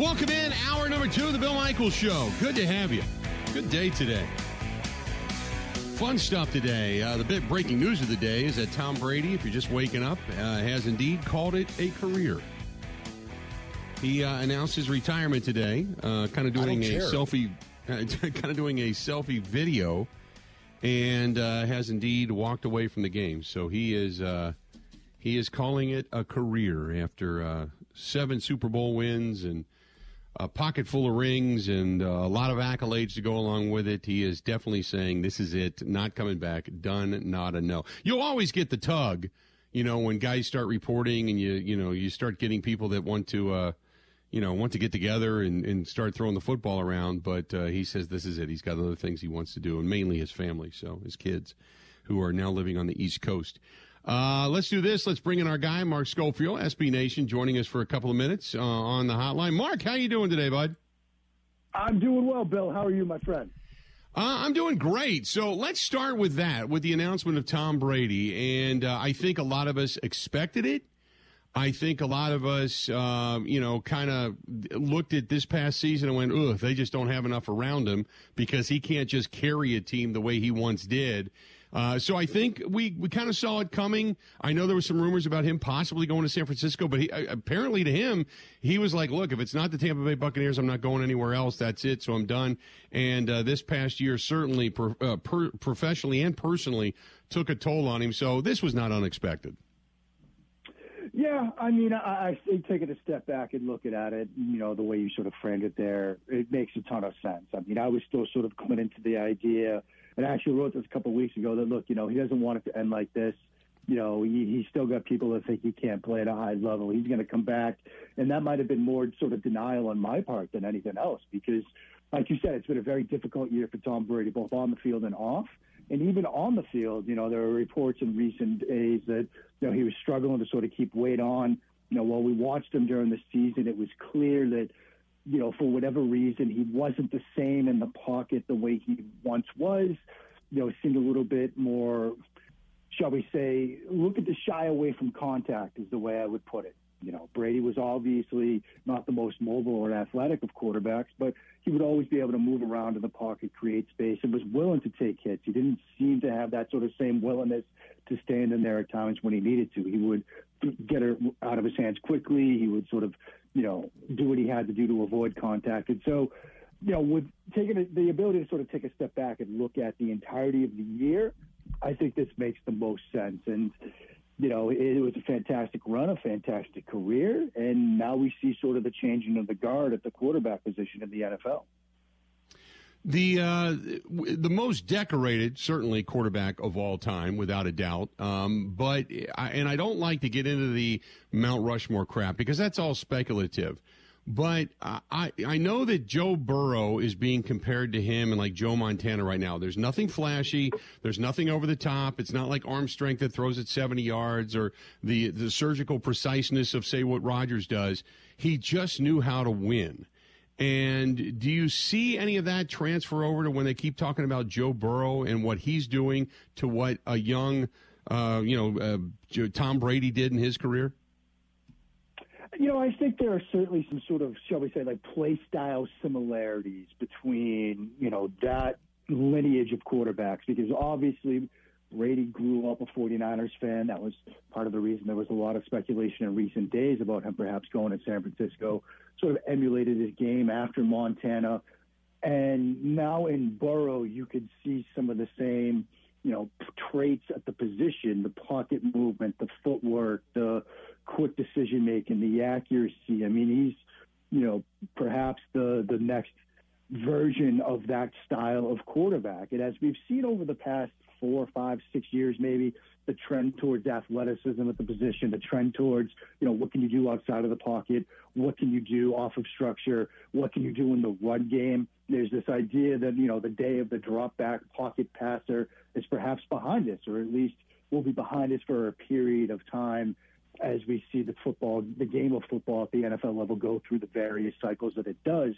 Welcome in, hour number two of the Bill Michaels Show. Good to have you. Good day today. Fun stuff today. Uh, the bit breaking news of the day is that Tom Brady, if you're just waking up, uh, has indeed called it a career. He uh, announced his retirement today, uh, kind of doing a care. selfie, kind of doing a selfie video, and uh, has indeed walked away from the game. So he is uh, he is calling it a career after uh, seven Super Bowl wins and a pocket full of rings and uh, a lot of accolades to go along with it. He is definitely saying this is it, not coming back, done, not a no. You'll always get the tug, you know, when guys start reporting and you you know you start getting people that want to. Uh, you know, want to get together and, and start throwing the football around, but uh, he says this is it. He's got other things he wants to do, and mainly his family, so his kids, who are now living on the East Coast. Uh, let's do this. Let's bring in our guy, Mark Schofield, SB Nation, joining us for a couple of minutes uh, on the hotline. Mark, how you doing today, bud? I'm doing well, Bill. How are you, my friend? Uh, I'm doing great. So let's start with that, with the announcement of Tom Brady. And uh, I think a lot of us expected it. I think a lot of us, uh, you know, kind of looked at this past season and went, ugh, they just don't have enough around him because he can't just carry a team the way he once did. Uh, so I think we, we kind of saw it coming. I know there were some rumors about him possibly going to San Francisco, but he, uh, apparently to him, he was like, look, if it's not the Tampa Bay Buccaneers, I'm not going anywhere else. That's it. So I'm done. And uh, this past year certainly pro- uh, per- professionally and personally took a toll on him. So this was not unexpected. Yeah, I mean, I, I think taking a step back and looking at it, you know, the way you sort of framed it there, it makes a ton of sense. I mean, I was still sort of coming into the idea, and I actually wrote this a couple of weeks ago that look, you know, he doesn't want it to end like this. You know, he, he's still got people that think he can't play at a high level. He's going to come back, and that might have been more sort of denial on my part than anything else, because, like you said, it's been a very difficult year for Tom Brady, both on the field and off. And even on the field, you know, there are reports in recent days that, you know, he was struggling to sort of keep weight on. You know, while we watched him during the season, it was clear that, you know, for whatever reason, he wasn't the same in the pocket the way he once was. You know, seemed a little bit more, shall we say, look at the shy away from contact is the way I would put it. You know, Brady was obviously not the most mobile or athletic of quarterbacks, but he would always be able to move around in the pocket, create space, and was willing to take hits. He didn't seem to have that sort of same willingness to stand in there at times when he needed to. He would get it out of his hands quickly. He would sort of, you know, do what he had to do to avoid contact. And so, you know, with taking the ability to sort of take a step back and look at the entirety of the year, I think this makes the most sense. And you know, it, was a fantastic run, a fantastic career, and now we see sort of the changing of the guard at the quarterback position in the NFL. The uh, the most decorated, certainly quarterback of all time, without a doubt. Um, but I, and I don't like to get into the Mount Rushmore crap because that's all speculative. But I I know that Joe Burrow is being compared to him and like Joe Montana right now. There's nothing flashy. There's nothing over the top. It's not like arm strength that throws at 70 yards or the the surgical preciseness of say what Rodgers does. He just knew how to win. And do you see any of that transfer over to when they keep talking about Joe Burrow and what he's doing to what a young, uh, you know, uh, Tom Brady did in his career? You know, I think there are certainly some sort of, shall we say, like play style similarities between, you know, that lineage of quarterbacks because obviously Brady grew up a 49ers fan. That was part of the reason there was a lot of speculation in recent days about him perhaps going to San Francisco, sort of emulated his game after Montana. And now in Burrow, you could see some of the same, you know, traits at the position, the pocket movement, the footwork, the quick decision making, the accuracy. I mean, he's, you know, perhaps the the next version of that style of quarterback. And as we've seen over the past four, five, six years, maybe the trend towards athleticism at the position, the trend towards, you know, what can you do outside of the pocket? What can you do off of structure? What can you do in the run game? There's this idea that, you know, the day of the drop back pocket passer is perhaps behind us, or at least will be behind us for a period of time as we see the football, the game of football at the NFL level go through the various cycles that it does.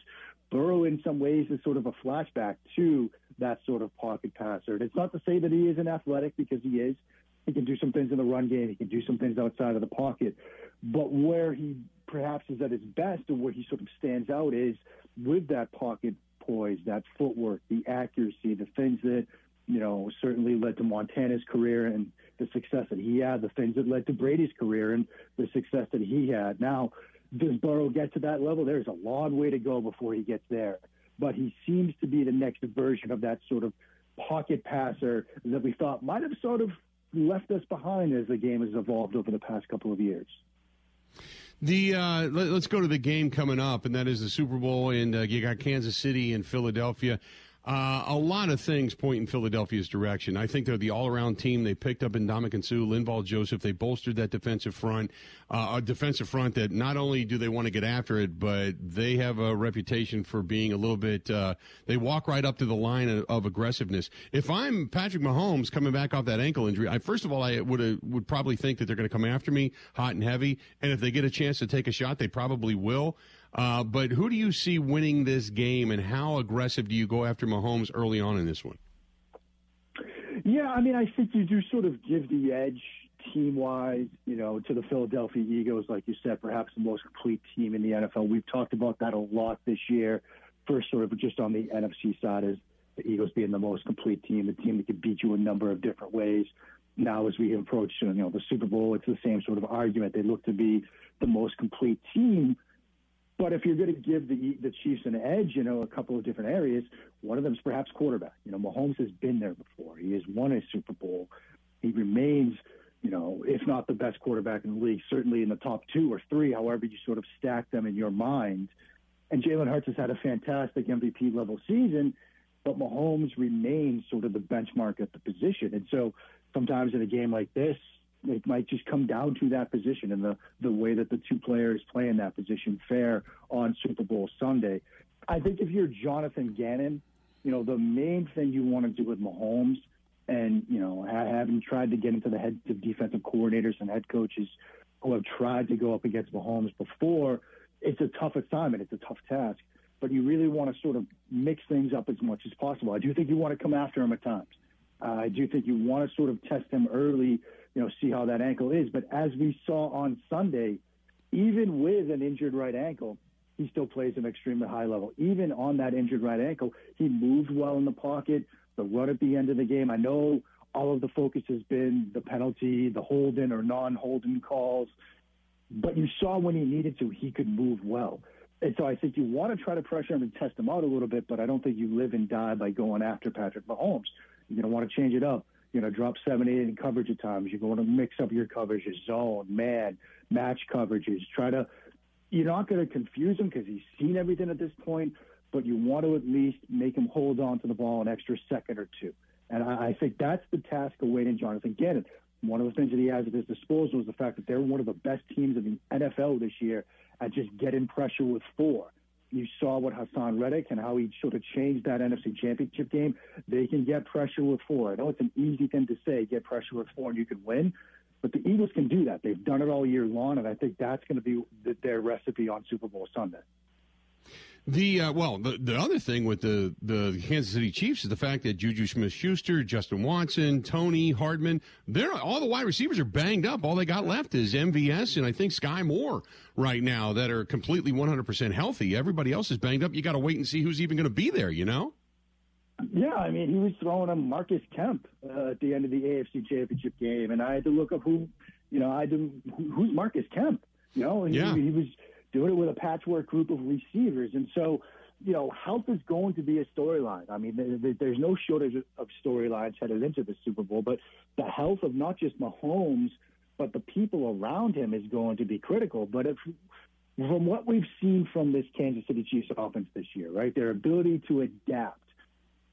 Burrow, in some ways, is sort of a flashback to that sort of pocket passer. And it's not to say that he isn't athletic because he is. He can do some things in the run game. He can do some things outside of the pocket. But where he perhaps is at his best and where he sort of stands out is with that pocket poise, that footwork, the accuracy, the things that, you know, certainly led to Montana's career and the success that he had, the things that led to Brady's career and the success that he had. Now, does Burrow get to that level? There's a long way to go before he gets there. But he seems to be the next version of that sort of pocket passer that we thought might have sort of left us behind as the game has evolved over the past couple of years. The uh, let, us go to the game coming up, and that is the Super Bowl, and uh, you got Kansas City and Philadelphia. Uh, a lot of things point in Philadelphia's direction. I think they're the all-around team. They picked up in Ndamukong Suh, Linval Joseph. They bolstered that defensive front, uh, a defensive front that not only do they want to get after it, but they have a reputation for being a little bit. Uh, they walk right up to the line of, of, aggressiveness. If I'm Patrick Mahomes coming back off that ankle injury, I first of all I would would probably think that they're going to come after me hot and heavy, and if they get a chance to take a shot, they probably will. Uh, but who do you see winning this game, and how aggressive do you go after Mahomes early on in this one? Yeah, I mean, I think you do sort of give the edge team wise, you know, to the Philadelphia Eagles, like you said, perhaps the most complete team in the NFL. We've talked about that a lot this year. First, sort of just on the NFC side, is the Eagles being the most complete team, the team that can beat you a number of different ways. Now, as we approach, you know, the Super Bowl, it's the same sort of argument. They look to be the most complete team but if you're going to give the the Chiefs an edge, you know, a couple of different areas, one of them is perhaps quarterback. You know, Mahomes has been there before. He has won a Super Bowl. He remains, you know, if not the best quarterback in the league, certainly in the top two or three, however you sort of stack them in your mind. And Jalen Hurts has had a fantastic MVP level season, but Mahomes remains sort of the benchmark at the position. And so sometimes in a game like this, it might just come down to that position and the, the way that the two players play in that position fair on Super Bowl Sunday. I think if you're Jonathan Gannon, you know, the main thing you want to do with Mahomes and, you know, having tried to get into the heads of defensive coordinators and head coaches who have tried to go up against Mahomes before, it's a tough assignment. It's a tough task. But you really want to sort of mix things up as much as possible. I do think you want to come after him at times. Uh, I do think you want to sort of test him early you know, see how that ankle is. But as we saw on Sunday, even with an injured right ankle, he still plays an extremely high level. Even on that injured right ankle, he moved well in the pocket. The run at the end of the game, I know all of the focus has been the penalty, the holding or non-holding calls, but you saw when he needed to, he could move well. And so I think you want to try to pressure him and test him out a little bit, but I don't think you live and die by going after Patrick Mahomes. You're going to want to change it up you know, drop seven, eight in coverage at times. You're going to mix up your coverages, zone, man, match coverages. Try to, you're not going to confuse him because he's seen everything at this point, but you want to at least make him hold on to the ball an extra second or two. And I, I think that's the task awaiting Jonathan Gannon. One of the things that he has at his disposal is the fact that they're one of the best teams in the NFL this year at just getting pressure with four you saw what Haason Reddick and how he sort of changed that NFC Championship game. They can get pressure with four. I know it's an easy thing to say, get pressure with four and you can win, but the Eagles can do that. They've done it all year long, and I think that's going to be their recipe on Super Bowl Sunday. The uh, well, the the other thing with the the Kansas City Chiefs is the fact that Juju Smith-Schuster, Justin Watson, Toney Hardman, they're all the wide receivers are banged up. All they got left is MVS and I think Skyy Moore right now that are completely 100% healthy. Everybody else is banged up. You got to wait and see who's even going to be there. You know. Yeah, I mean, he was throwing a Marcus Kemp uh, at the end of the AFC Championship game, and I had to look up who, you know, I had to, who's Marcus Kemp, you know, and yeah. he, he was doing it with a patchwork group of receivers. And so, you know, health is going to be a storyline. I mean, there's no shortage of storylines headed into the Super Bowl, but the health of not just Mahomes, but the people around him is going to be critical. But if, from what we've seen from this Kansas City Chiefs offense this year, right, their ability to adapt.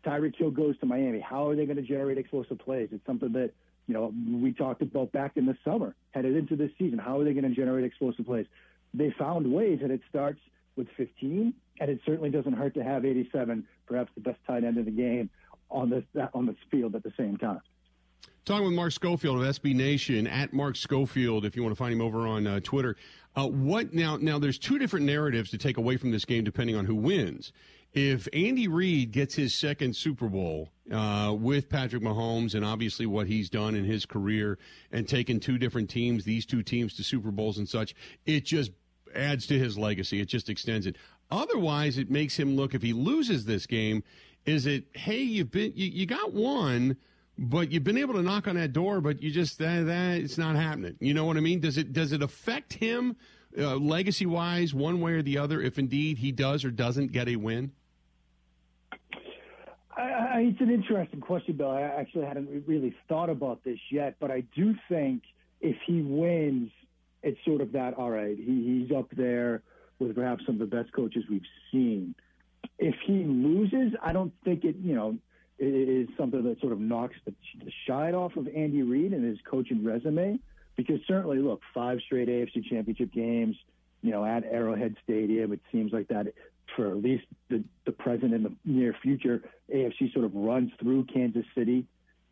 Tyreek Hill goes to Miami. How are they going to generate explosive plays? It's something that you know we talked about back in the summer, headed into this season. How are they going to generate explosive plays? They found ways, and it starts with 15, and it certainly doesn't hurt to have 87, perhaps the best tight end in the game, on this on this field at the same time. Talking with Mark Schofield of SB Nation at Mark Schofield, if you want to find him over on uh, Twitter. Uh, what now? Now, there's two different narratives to take away from this game, depending on who wins. If Andy Reid gets his second Super Bowl uh, with Patrick Mahomes and obviously what he's done in his career and taken two different teams, these two teams to Super Bowls and such, it just adds to his legacy. It just extends it. Otherwise, it makes him look if he loses this game, is it hey you've been you, you got one, but you've been able to knock on that door, but you just that, that it's not happening. You know what I mean? Does it does it affect him uh, legacy wise one way or the other if indeed he does or doesn't get a win? I, it's an interesting question, Bill. I actually hadn't really thought about this yet, but I do think if he wins, it's sort of that. All right, he, he's up there with perhaps some of the best coaches we've seen. If he loses, I don't think it. You know, is something that sort of knocks the, the shine off of Andy Reid and his coaching resume. Because certainly, look, five straight AFC Championship games, you know, at Arrowhead Stadium. It seems like that for at least the, the present and the near future, AFC sort of runs through Kansas City.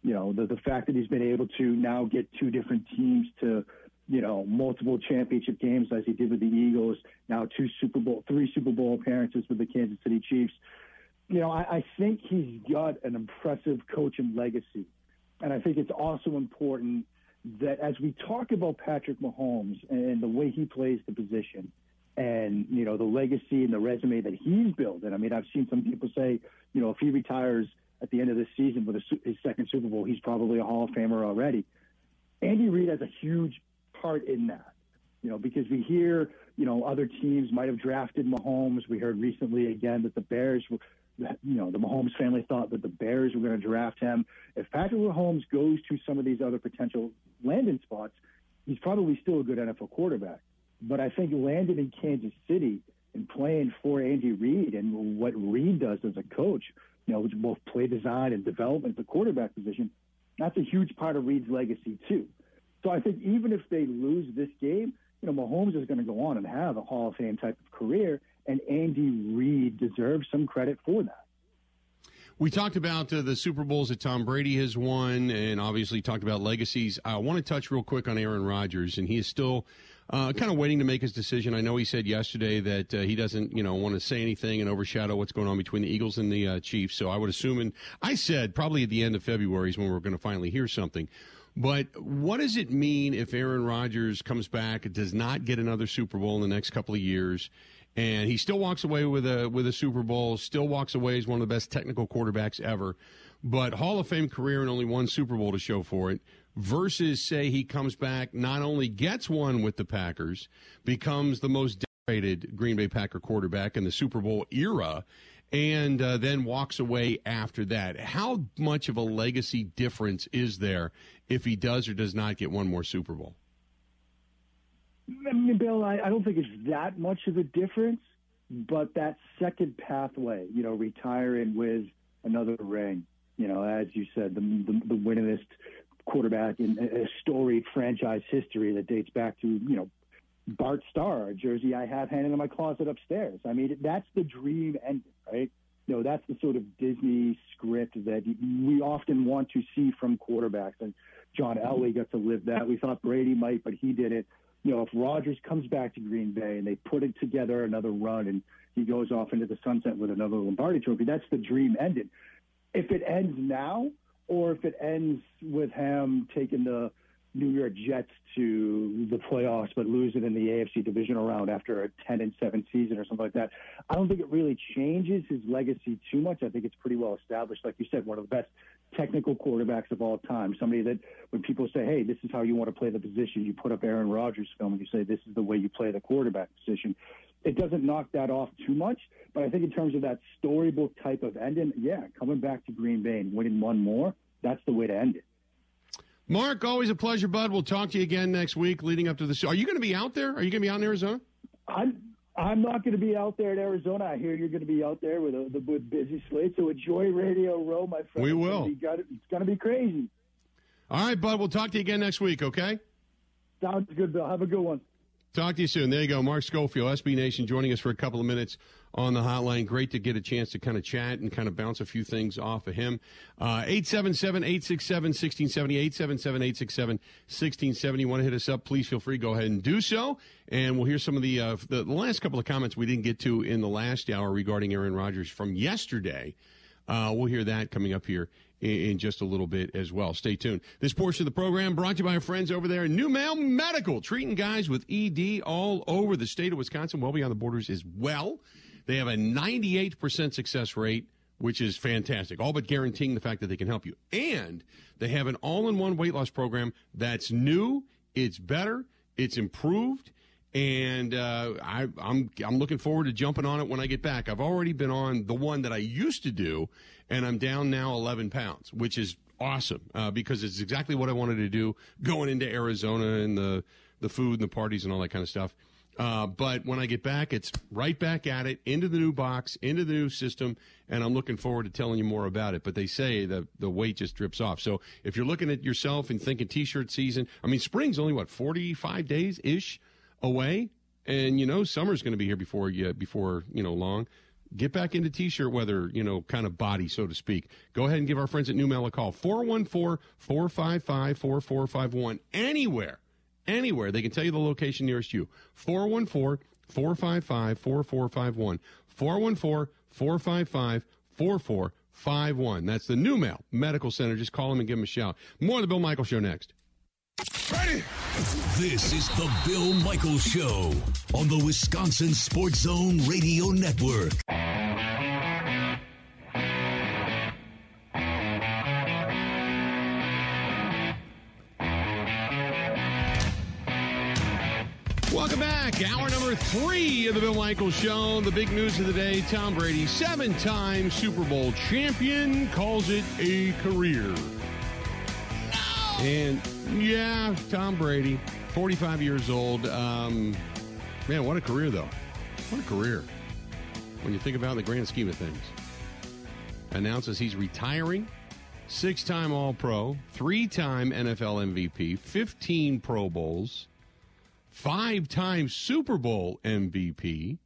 You know, the, the fact that he's been able to now get two different teams to, you know, multiple championship games as he did with the Eagles, now two Super Bowl, three Super Bowl appearances with the Kansas City Chiefs. You know, I, I think he's got an impressive coaching legacy. And I think it's also important that as we talk about Patrick Mahomes and the way he plays the position – and you know the legacy and the resume that he's built. And I mean, I've seen some people say, you know, if he retires at the end of this season with his second Super Bowl, he's probably a Hall of Famer already. Andy Reid has a huge part in that, you know, because we hear, you know, other teams might have drafted Mahomes. We heard recently again that the Bears were, you know, the Mahomes family thought that the Bears were going to draft him. If Patrick Mahomes goes to some of these other potential landing spots, he's probably still a good NFL quarterback. But I think landing in Kansas City and playing for Andy Reid and what Reid does as a coach, you know, which both play design and development the quarterback position, that's a huge part of Reid's legacy too. So I think even if they lose this game, you know, Mahomes is going to go on and have a Hall of Fame type of career, and Andy Reid deserves some credit for that. We talked about uh, the Super Bowls that Tom Brady has won, and obviously talked about legacies. I want to touch real quick on Aaron Rodgers, and he is still uh, kind of waiting to make his decision. I know he said yesterday that uh, he doesn't, you know, want to say anything and overshadow what's going on between the Eagles and the uh, Chiefs. So I would assume, and I said probably at the end of February is when we're going to finally hear something. But what does it mean if Aaron Rodgers comes back, does not get another Super Bowl in the next couple of years, and he still walks away with a with a Super Bowl, still walks away as one of the best technical quarterbacks ever, but Hall of Fame career and only one Super Bowl to show for it? versus say he comes back, not only gets one with the Packers, becomes the most decorated Green Bay Packer quarterback in the Super Bowl era, and uh, then walks away after that. How much of a legacy difference is there if he does or does not get one more Super Bowl? I mean, Bill, I, I don't think it's that much of a difference, but that second pathway, you know, retiring with another ring, you know, as you said, the the, the winningest quarterback in a storied franchise history that dates back to you know Bart Starr, a jersey I have hanging in my closet upstairs. I mean, that's the dream ending, right? You know, that's the sort of Disney script that we often want to see from quarterbacks. And John Elway got to live that. We thought Brady might, but he did it. You know, if Rodgers comes back to Green Bay and they put it together another run and he goes off into the sunset with another Lombardi trophy, that's the dream ended. If it ends now, or if it ends with him taking the New York Jets to the playoffs but losing in the AFC divisional round after a 10 and 7 season or something like that. I don't think it really changes his legacy too much. I think it's pretty well established. Like you said, one of the best technical quarterbacks of all time. Somebody that when people say, hey, this is how you want to play the position, you put up Aaron Rodgers film and you say, this is the way you play the quarterback position it doesn't knock that off too much. But I think in terms of that storybook type of ending, yeah, coming back to Green Bay and winning one more, that's the way to end it. Mark, always a pleasure, bud. We'll talk to you again next week leading up to the show. Are you going to be out there? Are you going to be out in Arizona? I'm I'm not going to be out there in Arizona. I hear you're going to be out there with a the with busy slate. So enjoy Radio Row, my friend. We will. It's going to be crazy. All right, bud. We'll talk to you again next week. Okay. Sounds good, Bill. Have a good one. Talk to you soon. There you go. Mark Schofield, SB Nation, joining us for a couple of minutes on the hotline. Great to get a chance to kind of chat and kind of bounce a few things off of him. Uh, 877 867 1670. 877 867 1670. Want to hit us up? Please feel free. Go ahead and do so. And we'll hear some of the, uh, the, last couple of comments we didn't get to in the last hour regarding Aaron Rodgers from yesterday. Uh, we'll hear that coming up here in, in, just a little bit as well. Stay tuned. This portion of the program brought to you by our friends over there at NuMale Medical, treating guys with ED all over the state of Wisconsin, well beyond the borders as well. They have a 98% success rate, which is fantastic, all but guaranteeing the fact that they can help you. And they have an all in one weight loss program that's new, it's better, it's improved and uh, I, am I'm, I'm looking forward to jumping on it when I get back. I've already been on the one that I used to do, and I'm down now 11 pounds, which is awesome uh, because it's exactly what I wanted to do going into Arizona and the the food and the parties and all that kind of stuff. Uh, but when I get back, it's right back at it, into the new box, into the new system, and I'm looking forward to telling you more about it. But they say that the weight just drips off. So if you're looking at yourself and thinking t-shirt season, I mean, spring's only what 45 days ish away, and you know summer's going to be here before you before you know long. Get back into t-shirt weather, you know, kind of body, so to speak. Go ahead and give our friends at NuMale a call. 414-455-4451. Anywhere, anywhere. They can tell you the location nearest you. 414-455-4451. 414-455-4451. That's the NuMale Medical Center. Just call them and give them a shout. More of the Bill Michael Show next. Ready? This is the Bill Michaels Show on the Wisconsin Sports Zone Radio Network. Three of the Bill Michaels Show. The big news of the day Tom Brady, seven time Super Bowl champion, calls it a career. No! And yeah, Tom Brady, 45 years old. Um, man, what a career, though. What a career. When you think about the grand scheme of things. Announces he's retiring. Six time All Pro, three time NFL MVP, 15 Pro Bowls, five time Super Bowl MVP,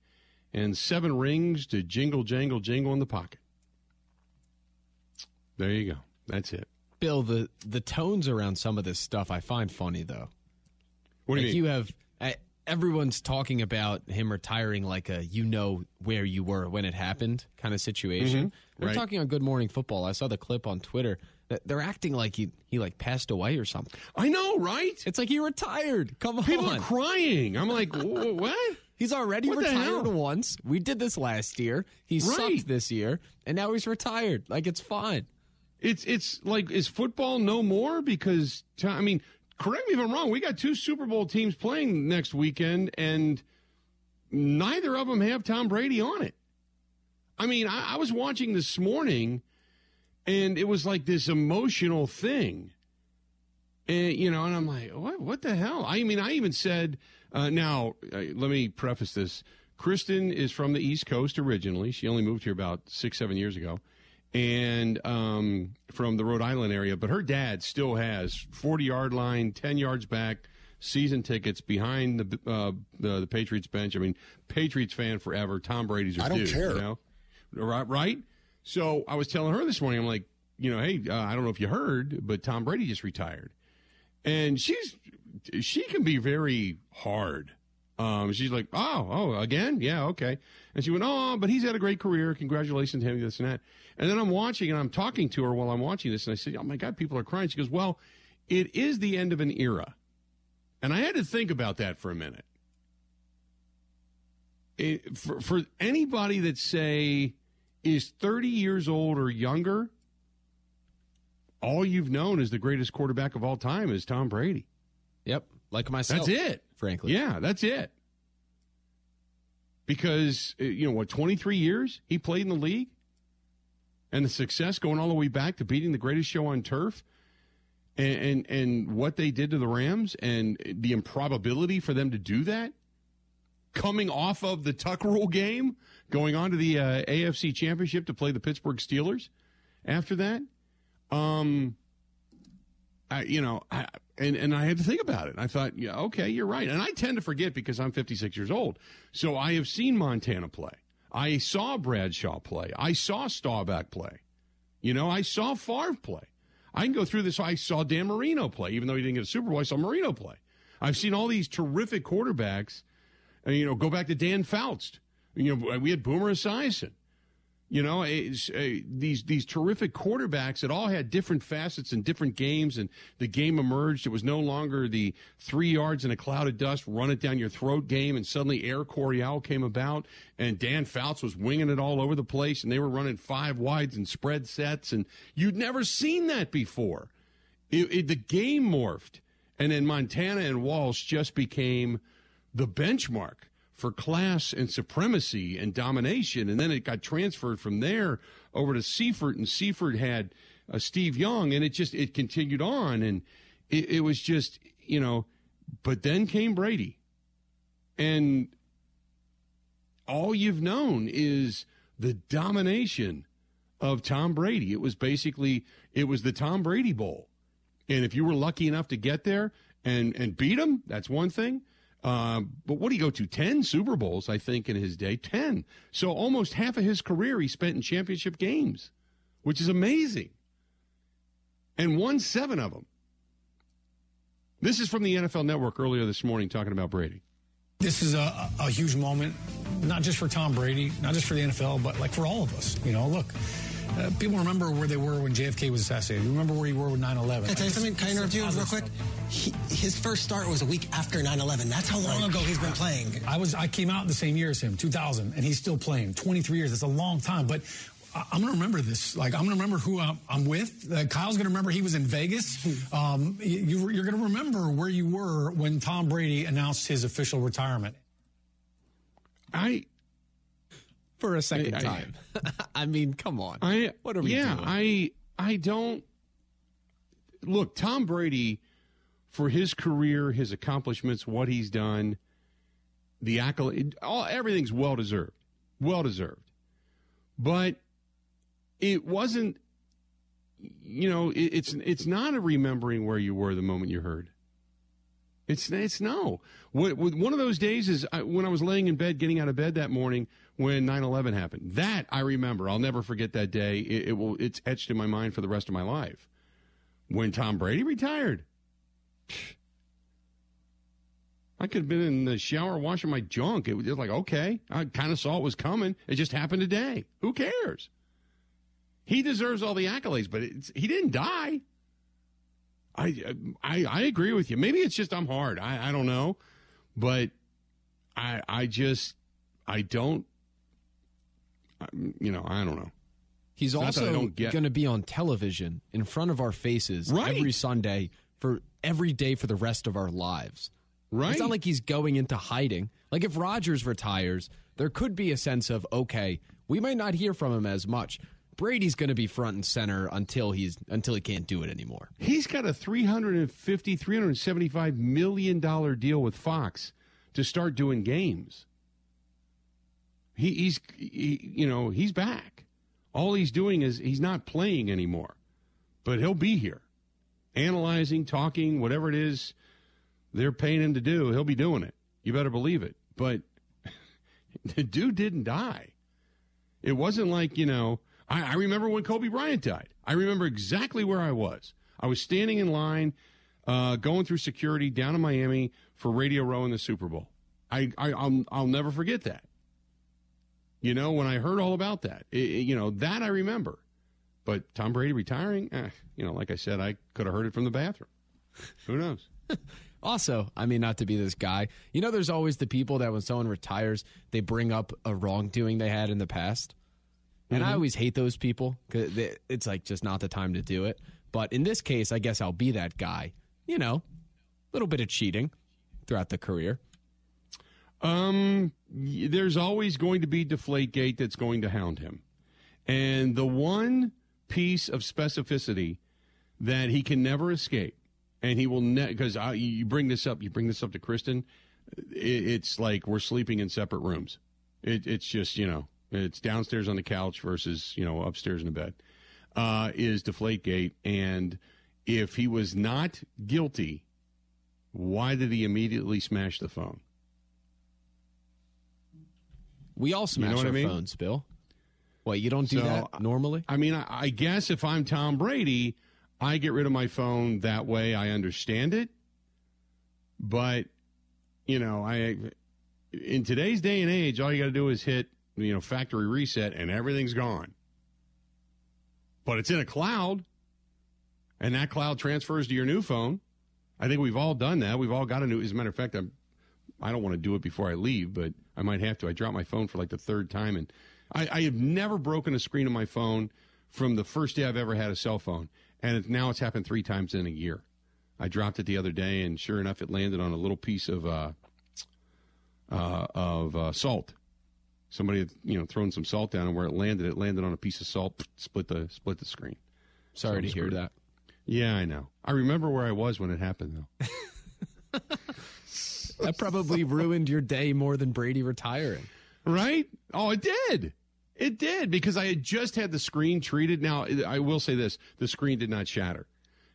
and seven rings to jingle, jangle, jingle in the pocket. There you go. That's it. Bill, the the tones around some of this stuff I find funny though. What do like you mean? You have uh, everyone's talking about him retiring like a you know where you were when it happened kind of situation. Mm-hmm. They're right. talking on Good Morning Football. I saw the clip on Twitter. They're acting like he he like passed away or something. I know, right? It's like he retired. Come on, People are crying. I'm like, what? He's already what retired once. We did this last year. He right. sucked this year, and now he's retired. Like it's fine. It's it's like is football no more because I mean, correct me if I'm wrong. We got two Super Bowl teams playing next weekend, and neither of them have Tom Brady on it. I mean, I, I was watching this morning, and it was like this emotional thing, and you know, and I'm like, what? What the hell? I mean, I even said, uh, now uh, let me preface this. Kristen is from the East Coast originally. She only moved here about six, seven years ago and um, from the Rhode Island area. But her dad still has 40 yard line, 10 yards back, season tickets behind the uh, the, the, Patriots bench. I mean, Patriots fan forever. Tom Brady's I don't dude, care. You know? Right, right. So I was telling her this morning, I'm like, you know, hey, uh, I don't know if you heard, but Tom Brady just retired, and she's she can be very hard. Um, she's like, oh, oh, again, yeah, okay. And she went, oh, but he's had a great career. Congratulations to him, this and that. And then I'm watching and I'm talking to her while I'm watching this, and I said, oh my God, people are crying. She goes, well, it is the end of an era. And I had to think about that for a minute. It, for, for anybody that say is 30 years old or younger, all you've known as the greatest quarterback of all time is Tom Brady. Yep, like myself. That's it. Frankly, yeah, that's it. Because uh, you know what, 23 years he played in the league, and the success going all the way back to beating the greatest show on turf, and and, and what they did to the Rams, and the improbability for them to do that, coming off of the Tuck Rule game, going on to the uh, AFC Championship to play the Pittsburgh Steelers. After that, um, I, you know, I, and and I had to think about it. I thought, yeah, okay, you're right. And I tend to forget because I'm 56 years old. So I have seen Montana play. I saw Bradshaw play. I saw Staubach play. You know, I saw Favre play. I can go through this. I saw Dan Marino play, even though he didn't get a Super Bowl. I saw Marino play. I've seen all these terrific quarterbacks. You know, go back to Dan Fouts. You know, we had Boomer Esiason. You know, uh, these these terrific quarterbacks that all had different facets and different games, and the game emerged. It was no longer the three yards in a cloud of dust, run it down your throat game, and suddenly Air Coryell came about, and Dan Fouts was winging it all over the place, and they were running five wides and spread sets, and you'd never seen that before. It, it, the game morphed, and then Montana and Walsh just became the benchmark for class and supremacy and domination. And then it got transferred from there over to Seifert, and Seifert had uh, Steve Young, and it just it continued on, and it, it was just you know. But then came Brady, and all you've known is the domination of Tom Brady. It was basically it was the Tom Brady Bowl, and if you were lucky enough to get there and and beat him, that's one thing. Uh, but what did he go to? 10 Super Bowls, I think, in his day. 10. So almost half of his career he spent in championship games, which is amazing. And won seven of them. This is from the NFL Network earlier this morning talking about Brady. This is a, a huge moment, not just for Tom Brady, not just for the NFL, but like for all of us. You know, look, uh, people remember where they were when JFK was assassinated. You Remember where you were with 9/11. Can I tell you something? Can I interrupt you real quick? He, his first start was a week after 9/11. That's how long ago he's been playing. I was I came out the same year as him, 2000, and he's still playing. 23 years. That's a long time, but. I'm going to remember this. Like, I'm going to remember who I'm, I'm with. Uh, Kyle's going to remember he was in Vegas. Um, you, you're going to remember where you were when Tom Brady announced his official retirement. I for a second I, time. I, mean, come on. I what are we yeah, doing? I I don't look Tom Brady for his career, his accomplishments, what he's done, the accolade, all everything's well deserved, well deserved. But it wasn't. You know, it, it's it's not a remembering where you were the moment you heard. It's it's no. One of those days is when I was laying in bed, getting out of bed that morning when 9/11 happened. That I remember. I'll never forget that day. It, it will. It's etched in my mind for the rest of my life. When Tom Brady retired, I could have been in the shower washing my junk. It was just like okay, I kind of saw it was coming. It just happened today. Who cares? He deserves all the accolades, but he didn't die. I, I I agree with you. Maybe it's just I'm hard. I, I don't know, but I I just I don't. You know I don't know. He's it's also going to be on television in front of our faces right. every Sunday for every day for the rest of our lives. Right. It's not like he's going into hiding. Like if Rodgers retires, there could be a sense of okay, we might not hear from him as much. Brady's going to be front and center until he's until he can't do it anymore. He's got a 350 375 million dollar deal with Fox to start doing games. He, he's he, you know, he's back. All he's doing is he's not playing anymore. But he'll be here. Analyzing, talking, whatever it is they're paying him to do, he'll be doing it. You better believe it. But the dude didn't die. It wasn't like, you know, I, I remember when Kobe Bryant died. I remember exactly where I was. I was standing in line, uh, going through security down in Miami for Radio Row in the Super Bowl. I, I will I'll never forget that. You know, when I heard all about that, it, you know that I remember. But Tom Brady retiring, eh, you know, like I said, I could have heard it from the bathroom. Who knows? also, I mean, not to be this guy, you know, there's always the people that when someone retires, they bring up a wrongdoing they had in the past. And mm-hmm. I always hate those people because it's like just not the time to do it. But in this case, I guess I'll be that guy. You know, a little bit of cheating throughout the career. Um, there's always going to be Deflategate that's going to hound him, and the one piece of specificity that he can never escape, and he will because you bring this up, you bring this up to Kristen, it, it's like we're sleeping in separate rooms. It, it's just you know it's downstairs on the couch versus you know upstairs in the bed. Uh, is Deflategate, and if he was not guilty why did he immediately smash the phone? We all smash know our I mean? phones, Bill. What you don't do So, that normally? I mean, I, I guess if I'm Tom Brady, I get rid of my phone that way. I understand it, but you know, I in today's day and age, all you got to do is hit you know factory reset, and everything's gone. But it's in a cloud, and that cloud transfers to your new phone. I think we've all done that. We've all got a new. As a matter of fact, I'm. I don't want to do it before I leave, but I might have to. I dropped my phone for like the third time, and I, I have never broken a screen of my phone from the first day I've ever had a cell phone, and it, now it's happened three times in a year. I dropped it the other day, and sure enough, it landed on a little piece of uh, uh, of uh, salt. Somebody had you know thrown some salt down, and where it landed, it landed on a piece of salt, split the split the screen. Sorry I'm to hear that. Yeah, I know. I remember where I was when it happened, though. That probably ruined your day more than Brady retiring. Right? Oh, it did. It did because I had just had the screen treated. Now, I will say this: the screen did not shatter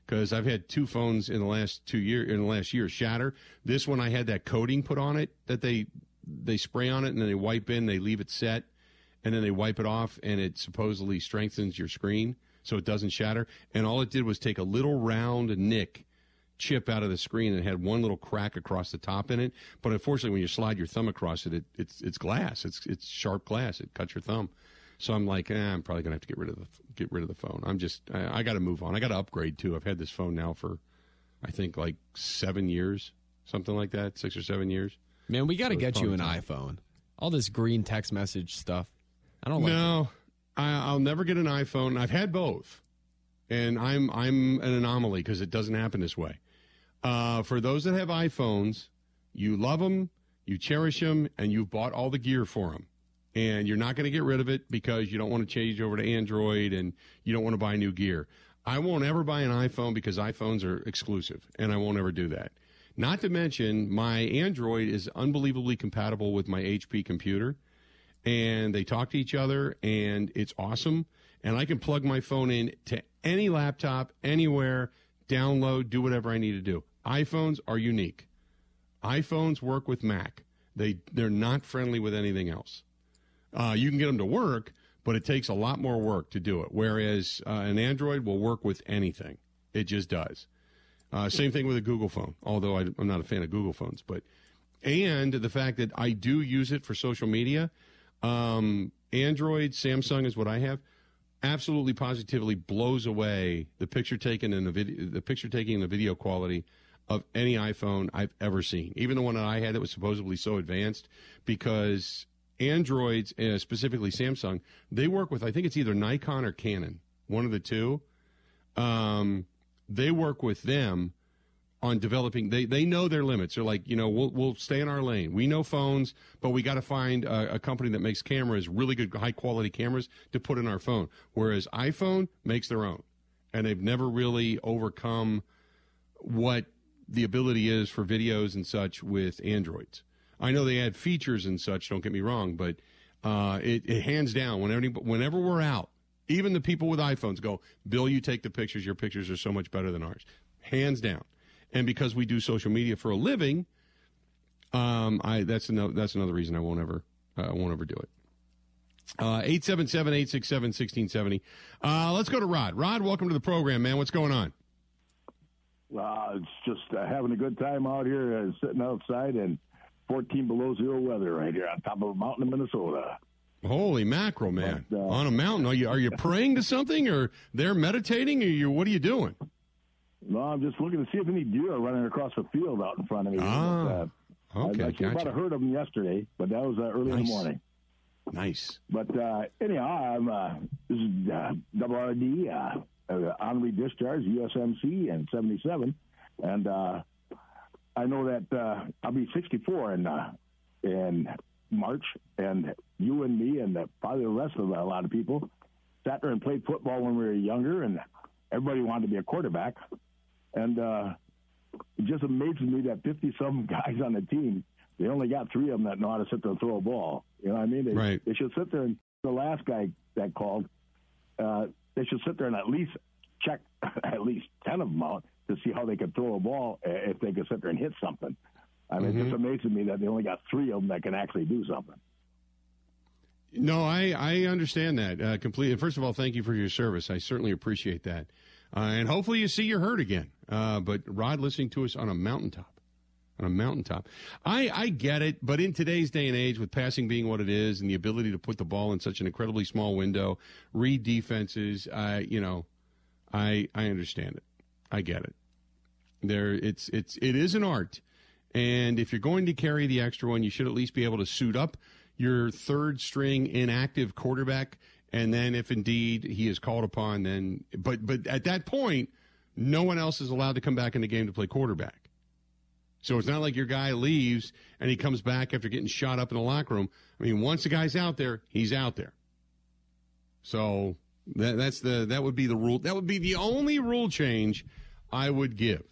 because I've had two phones in the last two year in the last year shatter. This one I had that coating put on it that they they spray on it and then they wipe in, they leave it set, and then they wipe it off, and it supposedly strengthens your screen so it doesn't shatter. And all it did was take a little round nick chip out of the screen and had one little crack across the top in it. But unfortunately, when you slide your thumb across it, it it's it's glass. It's it's sharp glass. It cuts your thumb. So I'm like, eh, I'm probably gonna have to get rid of the get rid of the phone. I'm just I, I got to move on. I got to upgrade too. I've had this phone now for I think like seven years, something like that, six or seven years. Man, we got to get you an probably iPhone. All this green text message stuff. I don't like it. No, I, I'll never get an iPhone. I've had both, and I'm I'm an anomaly because it doesn't happen this way. Uh, for those that have iPhones, you love them, you cherish them, and you've bought all the gear for them, and you're not going to get rid of it because you don't want to change over to Android and you don't want to buy new gear. I won't ever buy an iPhone because iPhones are exclusive, and I won't ever do that. Not to mention, my Android is unbelievably compatible with my HP computer and they talk to each other and it's awesome. And i can plug my phone in to any laptop anywhere download do whatever i need to do. iphones are unique. iphones work with mac. They they're not friendly with anything else. Uh, you can get them to work but it takes a lot more work to do it whereas uh, an android will work with anything. It just does uh, same thing with a google phone although I, i'm not a fan of google phones but and the fact that I do use it for social media. Um, Android, Samsung is what I have. Absolutely, positively blows away the picture taken and the video, the picture taking and the video quality of any iPhone I've ever seen. Even the one that I had that was supposedly so advanced, because Androids, uh, specifically Samsung, they work with I think it's either Nikon or Canon, one of the two. Um, they work with them on developing they they know their limits. They're like you know we'll we'll stay in our lane. We know phones but we got to find a, a company that makes cameras really good high quality cameras to put in our phone. Whereas iphone makes their own and they've never really overcome what the ability is for videos and such with androids. I know they add features and such don't get me wrong but uh, it, it hands down whenever whenever we're out even the people with iPhones go, Bill, you take the pictures. Your pictures are so much better than ours, hands down. And because we do social media for a living, um, I that's another that's another reason I won't ever uh, I won't ever do it. Uh, Eight seven seven eight six seven sixteen seventy. Uh, let's go to Rod. Rod, welcome to the program, man. What's going on? Uh, it's just uh, having a good time out here, uh, sitting outside and 14 below zero weather right here on top of a mountain in Minnesota. Holy mackerel, man! But, uh, On a mountain, are you are you praying to something, or they're meditating, or you what are you doing? No, I'm just looking to see if any deer are running across the field out in front of me. Ah, But, uh, Okay, I, I saw about a herd of them yesterday, but that was uh, early in the morning. Nice. But uh, anyhow, I'm uh, this is uh, WRD, uh, uh, honorary discharge, USMC, and 77, and uh, I know that uh, I'll be 64 in uh, in March, and you and me, and uh, probably the rest of a lot of people sat there and played football when we were younger, and everybody wanted to be a quarterback, and uh, it just amazes me that 50 some guys on the team. They only got three of them that know how to sit there and throw a ball. You know what I mean? They, Right. they should sit there and the last guy that called, uh, they should sit there and at least check at least ten of them out to see how they could throw a ball if they could sit there and hit something. I mean, mm-hmm. it's amazing me that they only got three of them that can actually do something. No, I, I understand that uh, completely. First of all, thank you for your service. I certainly appreciate that. Uh, and hopefully you see your hurt again. Uh, but Rod listening to us on a mountaintop. On a mountaintop. I, I get it, but in today's day and age, with passing being what it is and the ability to put the ball in such an incredibly small window, read defenses, I you know, I I understand it. I get it. There it's it's it is an art. And if you're going to carry the extra one, you should at least be able to suit up your third string inactive quarterback. And then if indeed he is called upon, then but but at that point, no one else is allowed to come back in the game to play quarterback. So it's not like your guy leaves and he comes back after getting shot up in the locker room. I mean, once the guy's out there, he's out there. So that, that's the that would be the rule. That would be the only rule change I would give.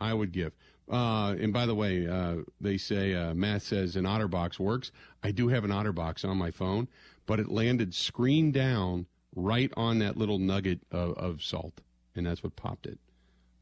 I would give. Uh, and by the way, uh, they say uh, Matt says an OtterBox works. I do have an OtterBox on my phone, but it landed screen down right on that little nugget of, of salt, and that's what popped it.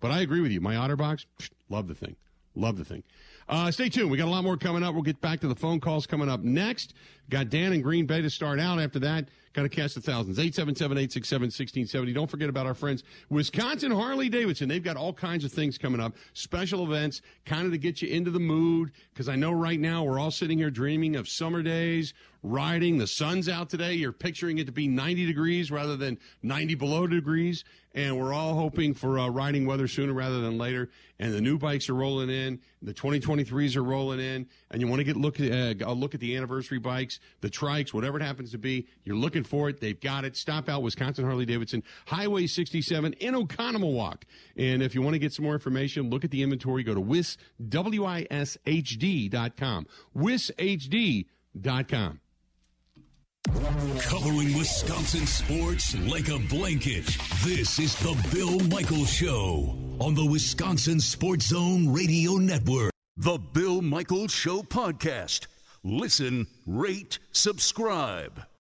But I agree with you. My OtterBox, love the thing, love the thing. Uh, stay tuned. We got a lot more coming up. We'll get back to the phone calls coming up next. Got Dan in Green Bay to start out. After that, got to cast the thousands. 877-867-1670. Don't forget about our friends Wisconsin Harley Davidson. They've got all kinds of things coming up, special events, kind of to get you into the mood. Because I know right now we're all sitting here dreaming of summer days, riding. The sun's out today. You're picturing it to be 90 degrees rather than 90 below degrees. And we're all hoping for uh, riding weather sooner rather than later. And the new bikes are rolling in. The 2023s are rolling in. And you want to get look uh, a look at the anniversary bikes, the trikes, whatever it happens to be. You're looking for it. They've got it. Stop out Wisconsin Harley Davidson, Highway 67 in Oconomowoc. And if you want to get some more information, look at the inventory. Go to WIS, W-I-S-H-D.com. WISHD.com. Covering Wisconsin sports like a blanket. This is the Bill Michaels Show on the Wisconsin Sports Zone Radio Network. The Bill Michaels Show podcast. Listen, rate, subscribe.